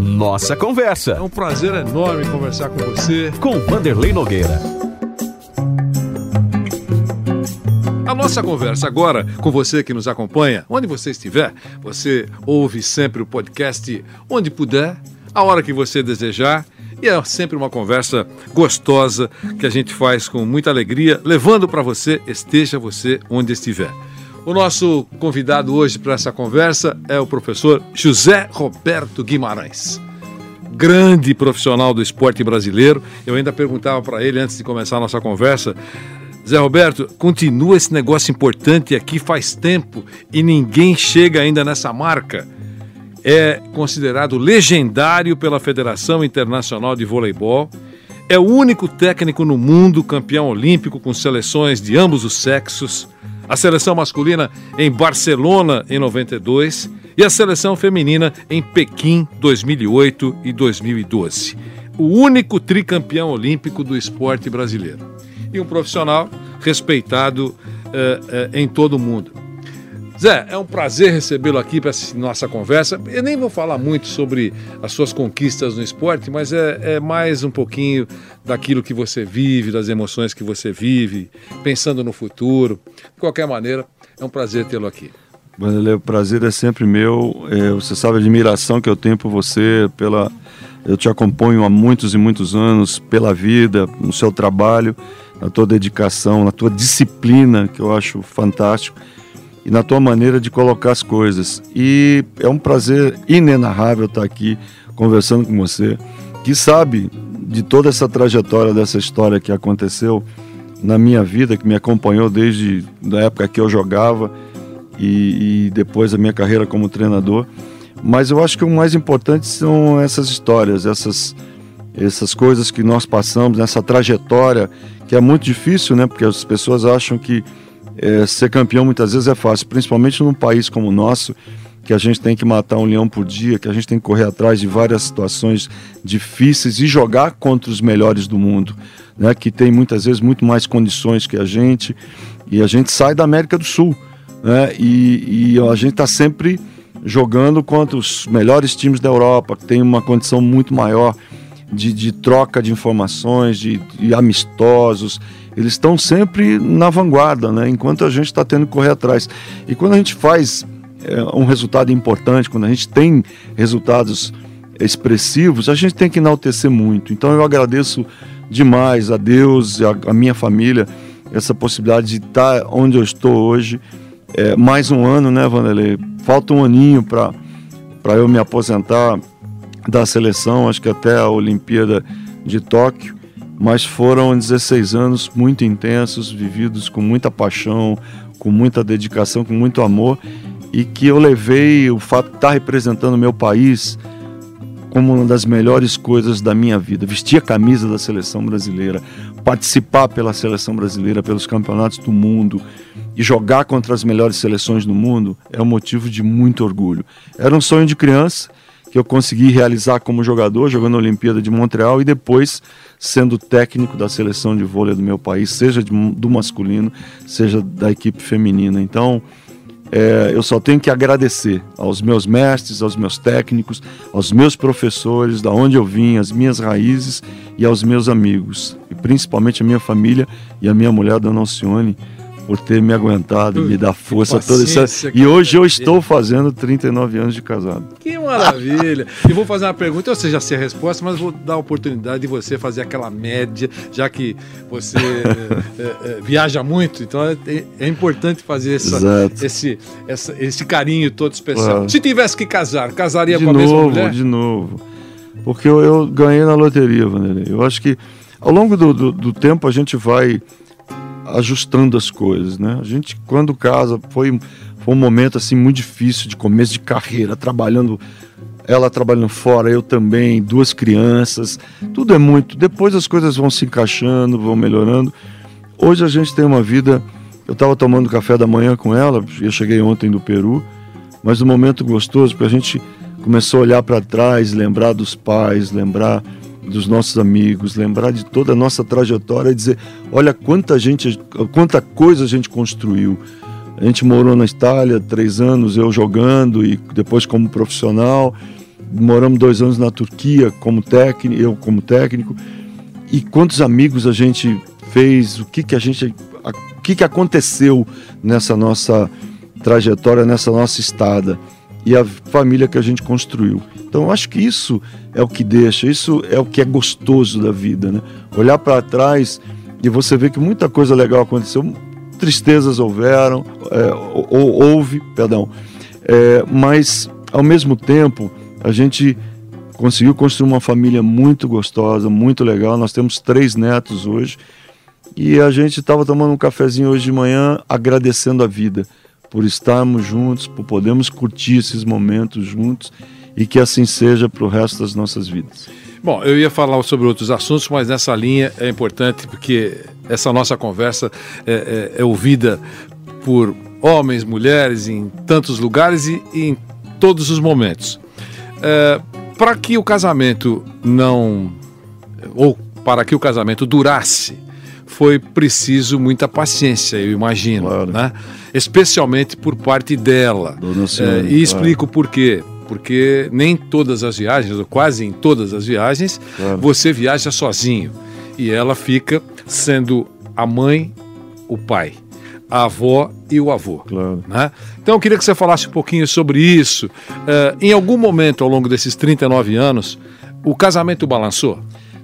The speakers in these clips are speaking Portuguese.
Nossa Conversa. É um prazer enorme conversar com você. Com Vanderlei Nogueira. A nossa conversa agora com você que nos acompanha, onde você estiver, você ouve sempre o podcast onde puder, a hora que você desejar. E é sempre uma conversa gostosa que a gente faz com muita alegria, levando para você, esteja você onde estiver. O nosso convidado hoje para essa conversa é o professor José Roberto Guimarães. Grande profissional do esporte brasileiro. Eu ainda perguntava para ele antes de começar a nossa conversa Zé Roberto, continua esse negócio importante aqui faz tempo e ninguém chega ainda nessa marca. É considerado legendário pela Federação Internacional de Voleibol. É o único técnico no mundo campeão olímpico com seleções de ambos os sexos. A seleção masculina em Barcelona em 92 e a seleção feminina em Pequim 2008 e 2012. O único tricampeão olímpico do esporte brasileiro e um profissional respeitado uh, uh, em todo o mundo. Zé, é um prazer recebê-lo aqui para nossa conversa. Eu nem vou falar muito sobre as suas conquistas no esporte, mas é, é, mais um pouquinho daquilo que você vive, das emoções que você vive, pensando no futuro. De qualquer maneira, é um prazer tê-lo aqui. Vanderlei, o prazer é sempre meu. É, você sabe a admiração que eu tenho por você, pela eu te acompanho há muitos e muitos anos pela vida, no seu trabalho na tua dedicação, na tua disciplina, que eu acho fantástico, e na tua maneira de colocar as coisas. E é um prazer inenarrável estar aqui conversando com você, que sabe de toda essa trajetória dessa história que aconteceu na minha vida, que me acompanhou desde a época que eu jogava e, e depois a minha carreira como treinador. Mas eu acho que o mais importante são essas histórias, essas essas coisas que nós passamos, nessa trajetória que é muito difícil, né? Porque as pessoas acham que é, ser campeão muitas vezes é fácil, principalmente num país como o nosso, que a gente tem que matar um leão por dia, que a gente tem que correr atrás de várias situações difíceis e jogar contra os melhores do mundo, né? Que tem muitas vezes muito mais condições que a gente e a gente sai da América do Sul, né? E, e a gente está sempre jogando contra os melhores times da Europa, que tem uma condição muito maior de, de troca de informações, de, de amistosos. Eles estão sempre na vanguarda, né? enquanto a gente está tendo que correr atrás. E quando a gente faz é, um resultado importante, quando a gente tem resultados expressivos, a gente tem que enaltecer muito. Então eu agradeço demais a Deus e a, a minha família essa possibilidade de estar tá onde eu estou hoje. É, mais um ano, né, Vanderlei? Falta um aninho para eu me aposentar da seleção, acho que até a Olimpíada de Tóquio, mas foram 16 anos muito intensos, vividos com muita paixão, com muita dedicação, com muito amor, e que eu levei o fato de estar representando o meu país como uma das melhores coisas da minha vida. Vestir a camisa da seleção brasileira, participar pela seleção brasileira, pelos campeonatos do mundo e jogar contra as melhores seleções do mundo é um motivo de muito orgulho. Era um sonho de criança que eu consegui realizar como jogador, jogando a Olimpíada de Montreal e depois sendo técnico da seleção de vôlei do meu país, seja de, do masculino, seja da equipe feminina. Então, é, eu só tenho que agradecer aos meus mestres, aos meus técnicos, aos meus professores, da onde eu vim, as minhas raízes e aos meus amigos, e principalmente a minha família e a minha mulher, Dona Alcione, por ter me aguentado, me dar força toda essa. E hoje eu estou fazendo 39 anos de casado. Que maravilha! e vou fazer uma pergunta, eu sei já sei a resposta, mas vou dar a oportunidade de você fazer aquela média, já que você é, é, viaja muito, então é, é importante fazer essa, esse, essa, esse carinho todo especial. Se tivesse que casar, casaria de com a novo, mesma mulher? De novo, porque eu, eu ganhei na loteria, Vanderlei. Eu acho que ao longo do, do, do tempo a gente vai ajustando as coisas, né? A gente, quando casa, foi, foi um momento assim muito difícil de começo de carreira, trabalhando ela trabalhando fora, eu também, duas crianças, tudo é muito. Depois as coisas vão se encaixando, vão melhorando. Hoje a gente tem uma vida. Eu estava tomando café da manhã com ela, eu cheguei ontem do Peru, mas um momento gostoso, porque a gente começou a olhar para trás, lembrar dos pais, lembrar dos nossos amigos, lembrar de toda a nossa trajetória e dizer: olha quanta gente, quanta coisa a gente construiu. A gente morou na Itália três anos, eu jogando e depois como profissional. Moramos dois anos na Turquia como técnico, eu como técnico. E quantos amigos a gente fez? O que que a gente, o que que aconteceu nessa nossa trajetória, nessa nossa estada? E a família que a gente construiu. Então, eu acho que isso é o que deixa, isso é o que é gostoso da vida, né? Olhar para trás e você vê que muita coisa legal aconteceu, tristezas houveram, é, ou, houve, perdão, é, mas ao mesmo tempo a gente conseguiu construir uma família muito gostosa, muito legal. Nós temos três netos hoje e a gente estava tomando um cafezinho hoje de manhã, agradecendo a vida por estarmos juntos, por podermos curtir esses momentos juntos e que assim seja para o resto das nossas vidas. Bom, eu ia falar sobre outros assuntos, mas nessa linha é importante porque essa nossa conversa é, é, é ouvida por homens, mulheres, em tantos lugares e, e em todos os momentos. É, para que o casamento não. ou para que o casamento durasse, foi preciso muita paciência, eu imagino, claro. né? Especialmente por parte dela. Senhora, é, e explico claro. por quê porque nem todas as viagens, ou quase em todas as viagens, claro. você viaja sozinho. E ela fica sendo a mãe, o pai, a avó e o avô. Claro. Né? Então eu queria que você falasse um pouquinho sobre isso. Uh, em algum momento ao longo desses 39 anos, o casamento balançou?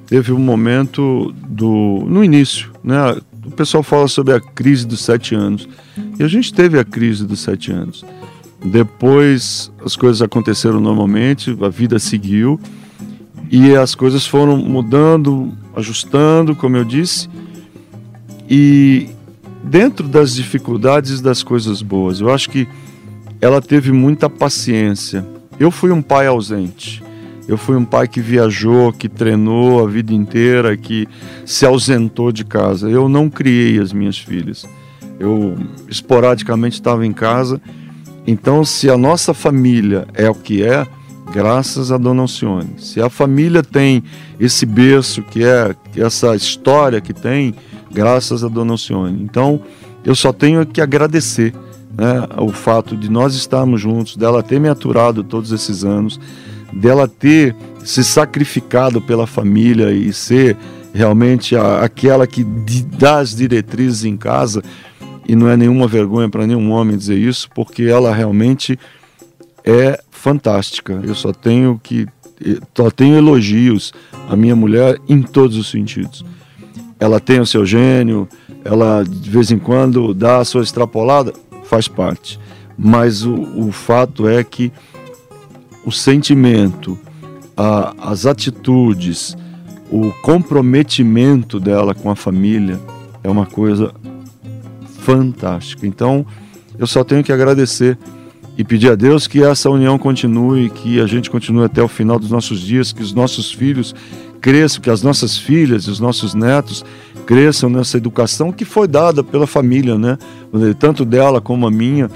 Teve um momento do no início, né? O pessoal fala sobre a crise dos sete anos. E a gente teve a crise dos sete anos. Depois as coisas aconteceram normalmente, a vida seguiu e as coisas foram mudando, ajustando, como eu disse. E dentro das dificuldades das coisas boas, eu acho que ela teve muita paciência. Eu fui um pai ausente. Eu fui um pai que viajou, que treinou a vida inteira, que se ausentou de casa. Eu não criei as minhas filhas. Eu esporadicamente estava em casa então, se a nossa família é o que é, graças a Dona Alcione. Se a família tem esse berço que é essa história que tem, graças a Dona Alcione. Então, eu só tenho que agradecer né, o fato de nós estarmos juntos, dela ter me aturado todos esses anos, dela ter se sacrificado pela família e ser realmente a, aquela que dá as diretrizes em casa e não é nenhuma vergonha para nenhum homem dizer isso, porque ela realmente é fantástica. Eu só tenho que só tenho elogios à minha mulher em todos os sentidos. Ela tem o seu gênio, ela de vez em quando dá a sua extrapolada, faz parte. Mas o, o fato é que o sentimento, a, as atitudes, o comprometimento dela com a família é uma coisa fantástica. Então, eu só tenho que agradecer e pedir a Deus que essa união continue, que a gente continue até o final dos nossos dias, que os nossos filhos cresçam, que as nossas filhas e os nossos netos cresçam nessa educação que foi dada pela família, né? Tanto dela como a minha.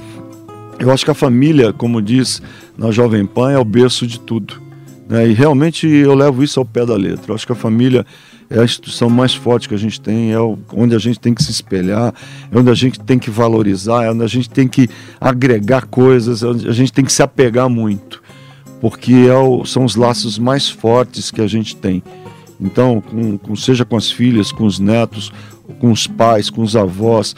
Eu acho que a família, como diz na Jovem Pan, é o berço de tudo. Né? E realmente eu levo isso ao pé da letra. Eu acho que a família é a instituição mais forte que a gente tem, é onde a gente tem que se espelhar, é onde a gente tem que valorizar, é onde a gente tem que agregar coisas, é onde a gente tem que se apegar muito, porque é o, são os laços mais fortes que a gente tem. Então, com, com, seja com as filhas, com os netos, com os pais, com os avós,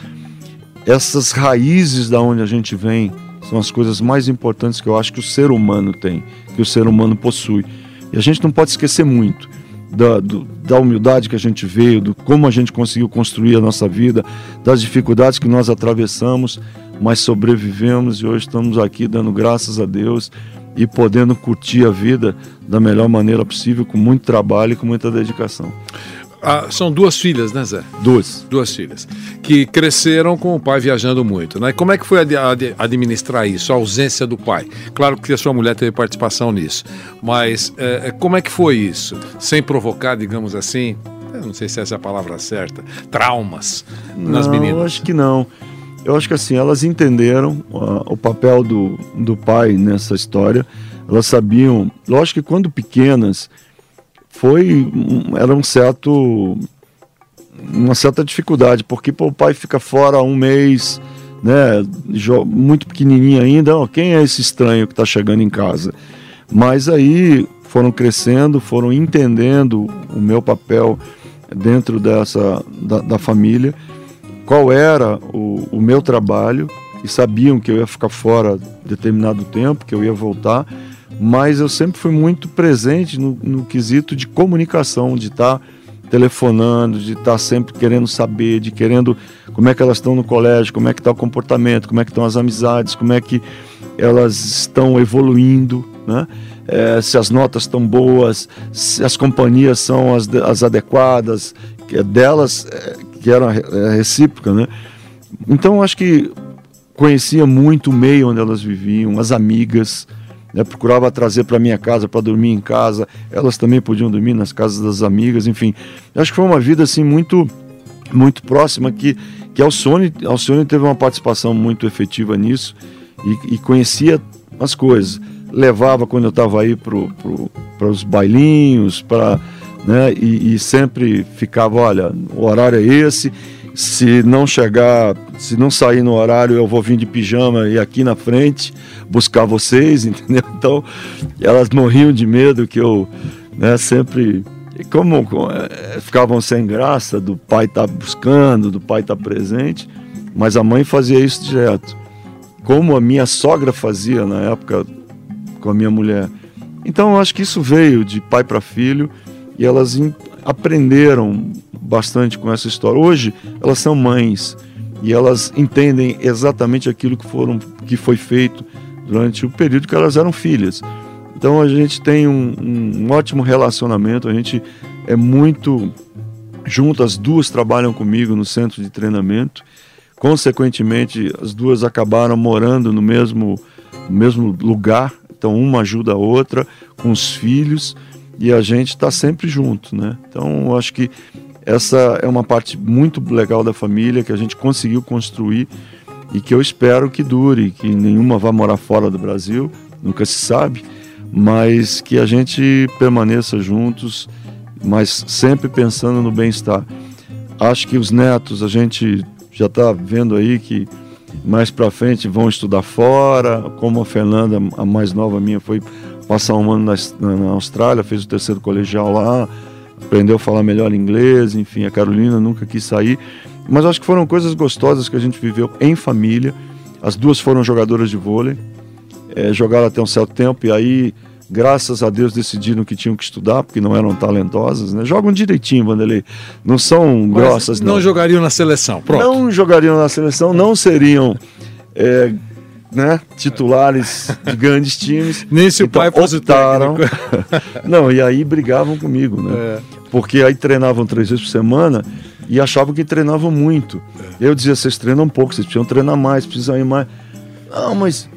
essas raízes da onde a gente vem são as coisas mais importantes que eu acho que o ser humano tem, que o ser humano possui. E a gente não pode esquecer muito da, do, da humildade que a gente veio, do como a gente conseguiu construir a nossa vida, das dificuldades que nós atravessamos, mas sobrevivemos e hoje estamos aqui dando graças a Deus e podendo curtir a vida da melhor maneira possível, com muito trabalho e com muita dedicação. Ah, são duas filhas, né, Zé? Duas. Duas filhas. Que cresceram com o pai viajando muito, né? Como é que foi ad ad administrar isso, a ausência do pai? Claro que a sua mulher teve participação nisso, mas é, como é que foi isso? Sem provocar, digamos assim, não sei se essa é a palavra certa, traumas nas não, meninas? Eu acho que não. Eu acho que assim, elas entenderam uh, o papel do, do pai nessa história. Elas sabiam, lógico que quando pequenas, foi era um certo uma certa dificuldade, porque pô, o pai fica fora um mês, né, muito pequenininho ainda, ó, quem é esse estranho que está chegando em casa? Mas aí foram crescendo, foram entendendo o meu papel dentro dessa da, da família, qual era o, o meu trabalho e sabiam que eu ia ficar fora determinado tempo, que eu ia voltar mas eu sempre fui muito presente no, no quesito de comunicação, de estar tá telefonando, de estar tá sempre querendo saber, de querendo como é que elas estão no colégio, como é que está o comportamento, como é que estão as amizades, como é que elas estão evoluindo, né? É, se as notas estão boas, se as companhias são as, as adequadas, que é delas é, que era é, recíproca, né? Então acho que conhecia muito o meio onde elas viviam, as amigas, né, procurava trazer para minha casa para dormir em casa. Elas também podiam dormir nas casas das amigas, enfim. Acho que foi uma vida assim muito muito próxima que que Alcione, Alcione teve uma participação muito efetiva nisso e, e conhecia as coisas. Levava quando eu estava aí para os bailinhos, para né, e, e sempre ficava, olha, o horário é esse, se não chegar, se não sair no horário, eu vou vir de pijama e aqui na frente buscar vocês, entendeu? Então, elas morriam de medo que eu, né, sempre como é, ficavam sem graça do pai estar tá buscando, do pai estar tá presente, mas a mãe fazia isso direto. Como a minha sogra fazia na época com a minha mulher. Então, eu acho que isso veio de pai para filho e elas aprenderam bastante com essa história. Hoje elas são mães e elas entendem exatamente aquilo que foram que foi feito durante o período que elas eram filhas. Então a gente tem um, um ótimo relacionamento, a gente é muito junto, as duas trabalham comigo no centro de treinamento. Consequentemente, as duas acabaram morando no mesmo, no mesmo lugar, então uma ajuda a outra com os filhos e a gente está sempre junto, né? Então, acho que essa é uma parte muito legal da família que a gente conseguiu construir e que eu espero que dure, que nenhuma vá morar fora do Brasil, nunca se sabe, mas que a gente permaneça juntos, mas sempre pensando no bem-estar. Acho que os netos, a gente já está vendo aí que mais para frente vão estudar fora, como a Fernanda, a mais nova minha, foi passar um ano na, na Austrália, fez o terceiro colegial lá, aprendeu a falar melhor inglês, enfim, a Carolina nunca quis sair. Mas acho que foram coisas gostosas que a gente viveu em família. As duas foram jogadoras de vôlei, é, jogaram até um certo tempo e aí, graças a Deus, decidiram que tinham que estudar, porque não eram talentosas, né? Jogam direitinho, Vanderlei. Não são Mas grossas, não. Não jogariam na seleção, pronto. Não jogariam na seleção, não seriam é, né, titulares de grandes times. Nem se então, o pai optaram. Não, e aí brigavam comigo, né? É. Porque aí treinavam três vezes por semana e achavam que treinavam muito. É. Eu dizia, vocês treinam pouco, vocês precisam treinar mais, precisam ir mais. Não, mas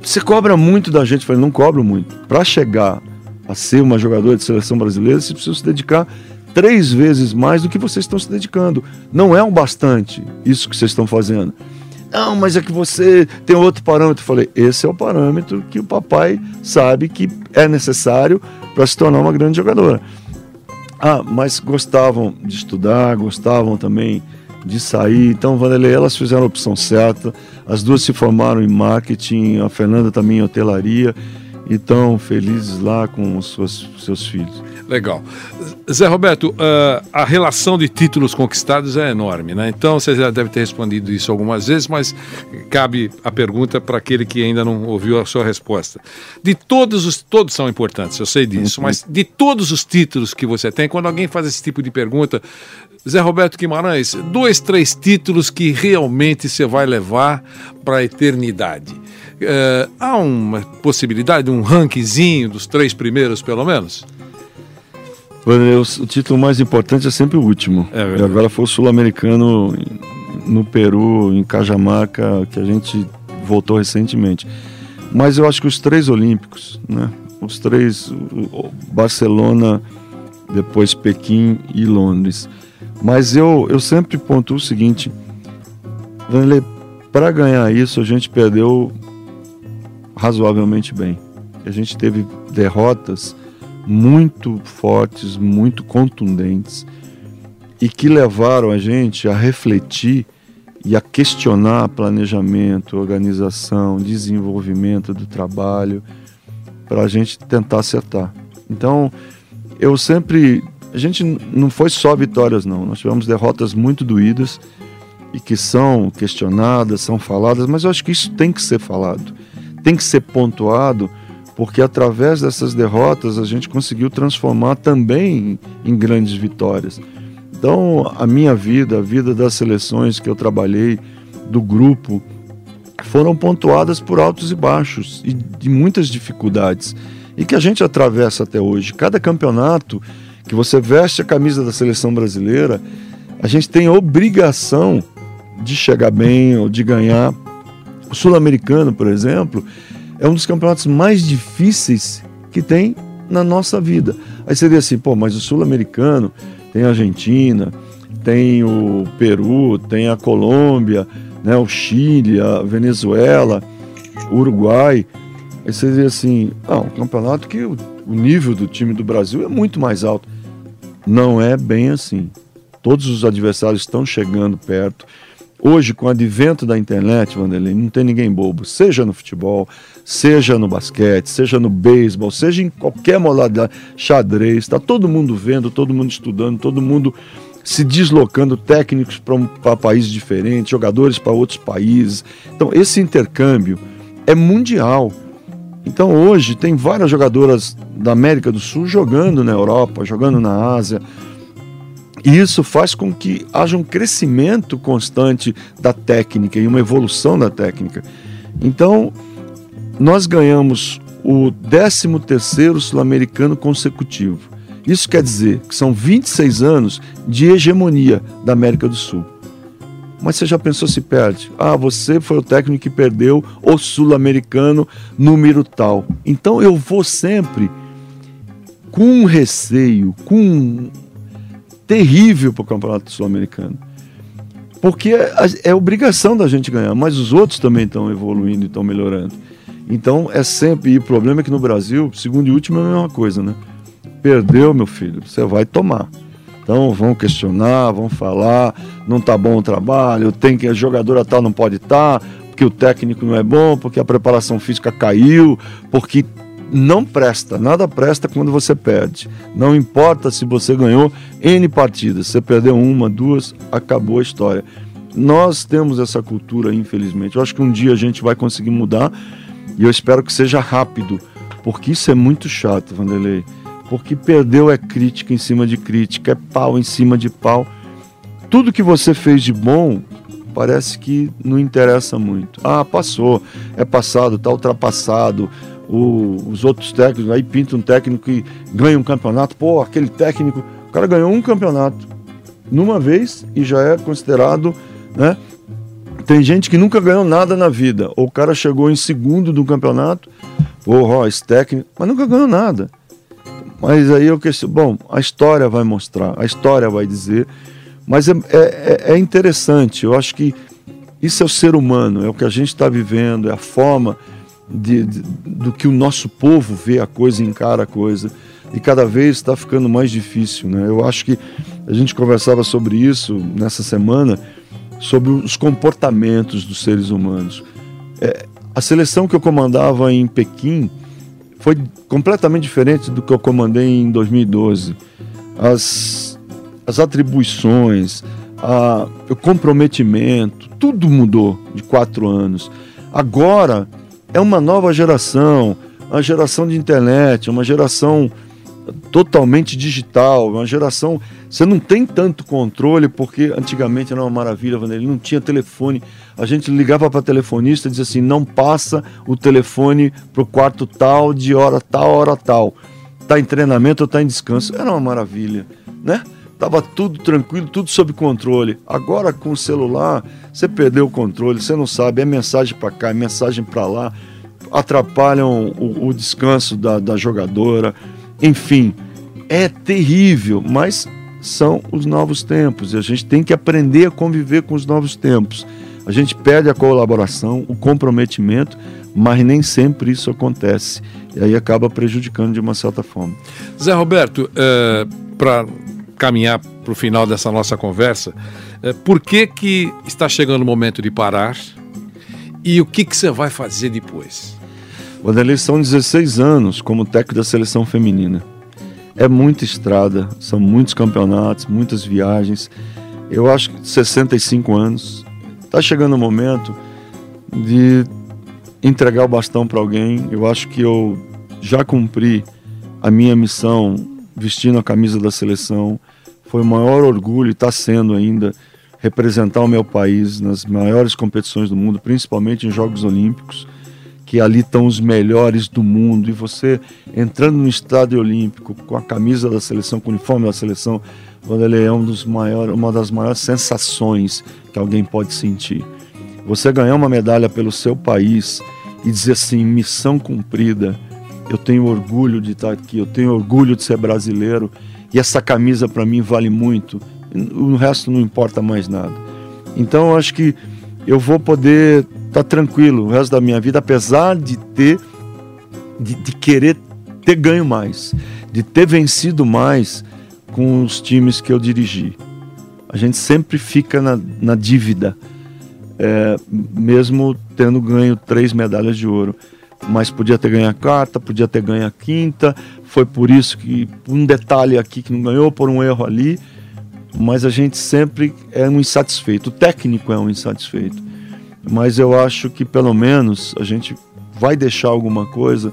você cobra muito da gente. Eu falei, não cobro muito. Para chegar a ser uma jogadora de seleção brasileira, você precisa se dedicar três vezes mais do que vocês estão se dedicando. Não é um bastante isso que vocês estão fazendo. Não, mas é que você tem outro parâmetro. Eu falei, esse é o parâmetro que o papai sabe que é necessário para se tornar uma grande jogadora. Ah, mas gostavam de estudar, gostavam também de sair. Então, Vanderlei, elas fizeram a opção certa. As duas se formaram em marketing, a Fernanda também em hotelaria. E estão felizes lá com os seus, seus filhos. Legal. Zé Roberto, uh, a relação de títulos conquistados é enorme, né? Então você já deve ter respondido isso algumas vezes, mas cabe a pergunta para aquele que ainda não ouviu a sua resposta. De todos os. Todos são importantes, eu sei disso, uhum. mas de todos os títulos que você tem, quando alguém faz esse tipo de pergunta, Zé Roberto Guimarães, dois, três títulos que realmente você vai levar para a eternidade. Uh, há uma possibilidade, um rankzinho dos três primeiros, pelo menos? O, título mais importante é sempre o último. É agora foi o Sul-Americano no Peru, em Cajamarca, que a gente voltou recentemente. Mas eu acho que os três Olímpicos, né? Os três, Barcelona, depois Pequim e Londres. Mas eu, eu sempre pontuo o seguinte, para ganhar isso a gente perdeu razoavelmente bem. A gente teve derrotas muito fortes, muito contundentes e que levaram a gente a refletir e a questionar planejamento, organização, desenvolvimento do trabalho para a gente tentar acertar. Então, eu sempre. A gente não foi só vitórias, não. Nós tivemos derrotas muito doídas e que são questionadas, são faladas, mas eu acho que isso tem que ser falado, tem que ser pontuado porque através dessas derrotas a gente conseguiu transformar também em grandes vitórias. Então, a minha vida, a vida das seleções que eu trabalhei, do grupo, foram pontuadas por altos e baixos e de muitas dificuldades e que a gente atravessa até hoje. Cada campeonato que você veste a camisa da seleção brasileira, a gente tem a obrigação de chegar bem ou de ganhar. O sul-americano, por exemplo, é um dos campeonatos mais difíceis que tem na nossa vida. Aí seria assim, pô, mas o sul-americano tem a Argentina, tem o Peru, tem a Colômbia, né, o Chile, a Venezuela, o Uruguai. Aí seria assim, ah, um campeonato que o, o nível do time do Brasil é muito mais alto. Não é bem assim. Todos os adversários estão chegando perto. Hoje, com o advento da internet, Vanderlei, não tem ninguém bobo, seja no futebol, seja no basquete, seja no beisebol, seja em qualquer modalidade, xadrez, está todo mundo vendo, todo mundo estudando, todo mundo se deslocando, técnicos para um, países diferentes, jogadores para outros países. Então, esse intercâmbio é mundial. Então, hoje, tem várias jogadoras da América do Sul jogando na Europa, jogando na Ásia, e isso faz com que haja um crescimento constante da técnica e uma evolução da técnica. Então, nós ganhamos o 13º Sul-Americano consecutivo. Isso quer dizer que são 26 anos de hegemonia da América do Sul. Mas você já pensou se perde? Ah, você foi o técnico que perdeu o sul-americano número tal. Então eu vou sempre com um receio, com terrível para o Campeonato Sul-Americano. Porque é, é, obrigação da gente ganhar, mas os outros também estão evoluindo e estão melhorando. Então é sempre. E o problema é que no Brasil, segundo e último, é a mesma coisa, né? Perdeu, meu filho, você vai tomar. Então vão questionar, vão falar, não tá bom o trabalho, tem que a jogadora tal não pode estar, tá, porque o técnico não é bom, porque a preparação física caiu, porque não presta, nada presta quando você perde. Não importa se você ganhou N partidas, você perdeu uma, duas, acabou a história. Nós temos essa cultura, infelizmente. Eu acho que um dia a gente vai conseguir mudar e eu espero que seja rápido, porque isso é muito chato, Vanderlei. Porque perdeu é crítica em cima de crítica, é pau em cima de pau. Tudo que você fez de bom parece que não interessa muito. Ah, passou, é passado, está ultrapassado o, os outros técnicos, aí pinta um técnico que ganha um campeonato, pô, aquele técnico, o cara ganhou um campeonato numa vez e já é considerado, né? Tem gente que nunca ganhou nada na vida, ou o cara chegou em segundo do campeonato, pô, esse técnico, mas nunca ganhou nada. Mas aí eu questiono, bom, a história vai mostrar, a história vai dizer, mas é, é, é interessante, eu acho que isso é o ser humano, é o que a gente está vivendo, é a forma de, de, do que o nosso povo vê a coisa, encara a coisa. E cada vez está ficando mais difícil. Né? Eu acho que a gente conversava sobre isso nessa semana, sobre os comportamentos dos seres humanos. É, a seleção que eu comandava em Pequim foi completamente diferente do que eu comandei em 2012. As, as atribuições, a, o comprometimento, tudo mudou de quatro anos. Agora, é uma nova geração, uma geração de internet, uma geração totalmente digital, uma geração. Você não tem tanto controle, porque antigamente era uma maravilha, ele não tinha telefone. A gente ligava para telefonista e dizia assim: não passa o telefone para o quarto tal, de hora tal, hora tal. tá em treinamento ou tá em descanso. Era uma maravilha, né? Tava tudo tranquilo, tudo sob controle. Agora com o celular, você perdeu o controle, você não sabe, é mensagem para cá, é mensagem para lá, atrapalham o, o descanso da, da jogadora. Enfim, é terrível, mas são os novos tempos e a gente tem que aprender a conviver com os novos tempos. A gente perde a colaboração, o comprometimento, mas nem sempre isso acontece. E aí acaba prejudicando de uma certa forma. Zé Roberto, é, para caminhar para o final dessa nossa conversa, é, por que, que está chegando o momento de parar e o que, que você vai fazer depois? Vanderlei, são 16 anos como técnico da seleção feminina. É muita estrada, são muitos campeonatos, muitas viagens. Eu acho que 65 anos. Está chegando o momento de entregar o bastão para alguém. Eu acho que eu já cumpri a minha missão vestindo a camisa da seleção. Foi o maior orgulho, está sendo ainda, representar o meu país nas maiores competições do mundo, principalmente em Jogos Olímpicos, que ali estão os melhores do mundo. E você entrando no estádio olímpico com a camisa da seleção, com o uniforme da seleção, ele é um dos maiores, uma das maiores sensações que alguém pode sentir. Você ganhar uma medalha pelo seu país e dizer assim, missão cumprida, eu tenho orgulho de estar aqui, eu tenho orgulho de ser brasileiro e essa camisa para mim vale muito. O resto não importa mais nada. Então eu acho que eu vou poder estar tá tranquilo o resto da minha vida, apesar de ter, de, de querer ter ganho mais, de ter vencido mais com os times que eu dirigi. A gente sempre fica na, na dívida, é, mesmo tendo ganho três medalhas de ouro mas podia ter ganho a quarta, podia ter ganho a quinta. Foi por isso que um detalhe aqui que não ganhou, por um erro ali. Mas a gente sempre é um insatisfeito. O técnico é um insatisfeito. Mas eu acho que pelo menos a gente vai deixar alguma coisa,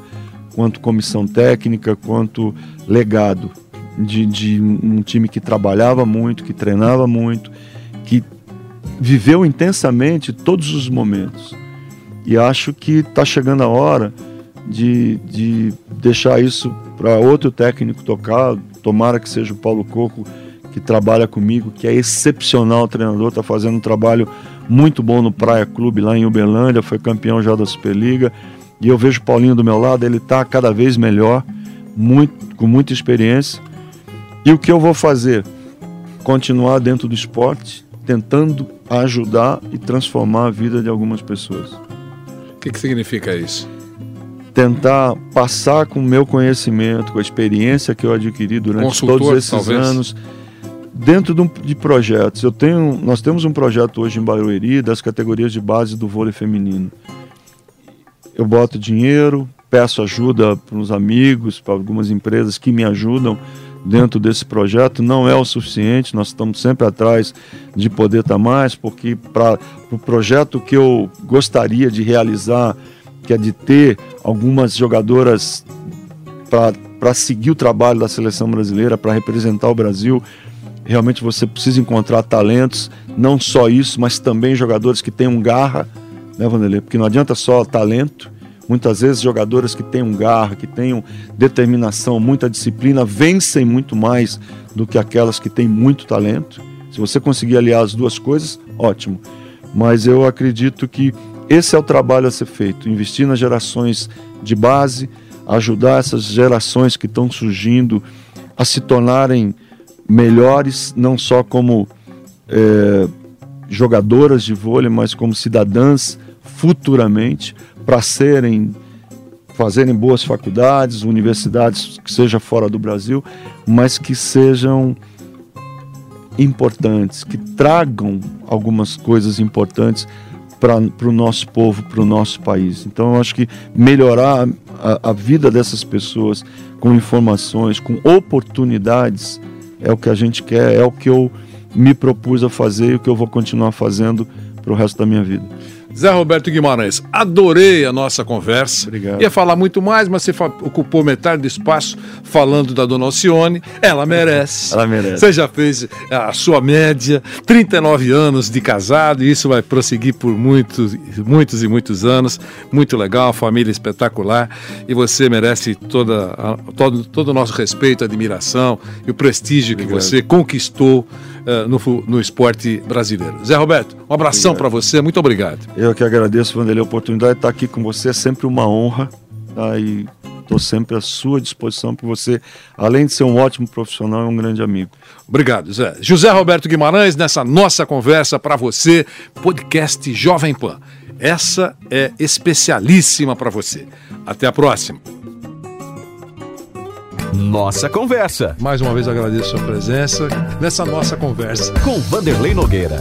quanto comissão técnica, quanto legado de, de um time que trabalhava muito, que treinava muito, que viveu intensamente todos os momentos. E acho que está chegando a hora de, de deixar isso para outro técnico tocar. Tomara que seja o Paulo Coco, que trabalha comigo, que é excepcional treinador, está fazendo um trabalho muito bom no Praia Clube lá em Uberlândia, foi campeão já da Superliga. E eu vejo o Paulinho do meu lado, ele está cada vez melhor, muito, com muita experiência. E o que eu vou fazer? Continuar dentro do esporte, tentando ajudar e transformar a vida de algumas pessoas. O que, que significa isso? Tentar passar com o meu conhecimento, com a experiência que eu adquiri durante Consultor, todos esses talvez. anos, dentro de, projetos. Eu tenho, nós temos um projeto hoje em Barueri das categorias de base do vôlei feminino. Eu boto dinheiro, peço ajuda para uns amigos, para algumas empresas que me ajudam dentro desse projeto. Não é o suficiente, nós estamos sempre atrás de poder estar mais, porque para o pro projeto que eu gostaria de realizar, que é de ter algumas jogadoras para seguir o trabalho da seleção brasileira, para representar o Brasil, realmente você precisa encontrar talentos, não só isso, mas também jogadores que tenham garra, né, Vanderlei? Porque não adianta só talento, Muitas vezes jogadoras que tenham garra, que tenham determinação, muita disciplina, vencem muito mais do que aquelas que têm muito talento. Se você conseguir aliar as duas coisas, ótimo. Mas eu acredito que esse é o trabalho a ser feito: investir nas gerações de base, ajudar essas gerações que estão surgindo a se tornarem melhores, não só como é, jogadoras de vôlei, mas como cidadãs futuramente para serem fazerem boas faculdades, universidades que seja fora do Brasil, mas que sejam importantes, que tragam algumas coisas importantes para o nosso povo, para o nosso país. Então, eu acho que melhorar a, a, vida dessas pessoas com informações, com oportunidades, é o que a gente quer, é o que eu me propus a fazer e o que eu vou continuar fazendo para o resto da minha vida. Zé Roberto Guimarães, adorei a nossa conversa. Obrigado. Ia falar muito mais, mas você ocupou metade do espaço falando da dona Alcione. Ela merece. Ela merece. Você já fez a sua média, 39 anos de casado, e isso vai prosseguir por muitos, muitos e muitos anos. Muito legal, família espetacular. E você merece toda todo, todo o nosso respeito, admiração e o prestígio que Obrigado. você conquistou uh, no, no esporte brasileiro. Zé Roberto, um abração para você, muito obrigado. Eu que agradeço, Vanderlei, a oportunidade de estar aqui com você. É sempre uma honra. Tá? E estou sempre à sua disposição, porque você, além de ser um ótimo profissional, é um grande amigo. Obrigado, Zé. José Roberto Guimarães, nessa nossa conversa para você, podcast Jovem Pan. Essa é especialíssima para você. Até a próxima. Nossa Conversa, Mais uma vez agradeço a sua presença nessa nossa conversa. com Vanderlei Nogueira.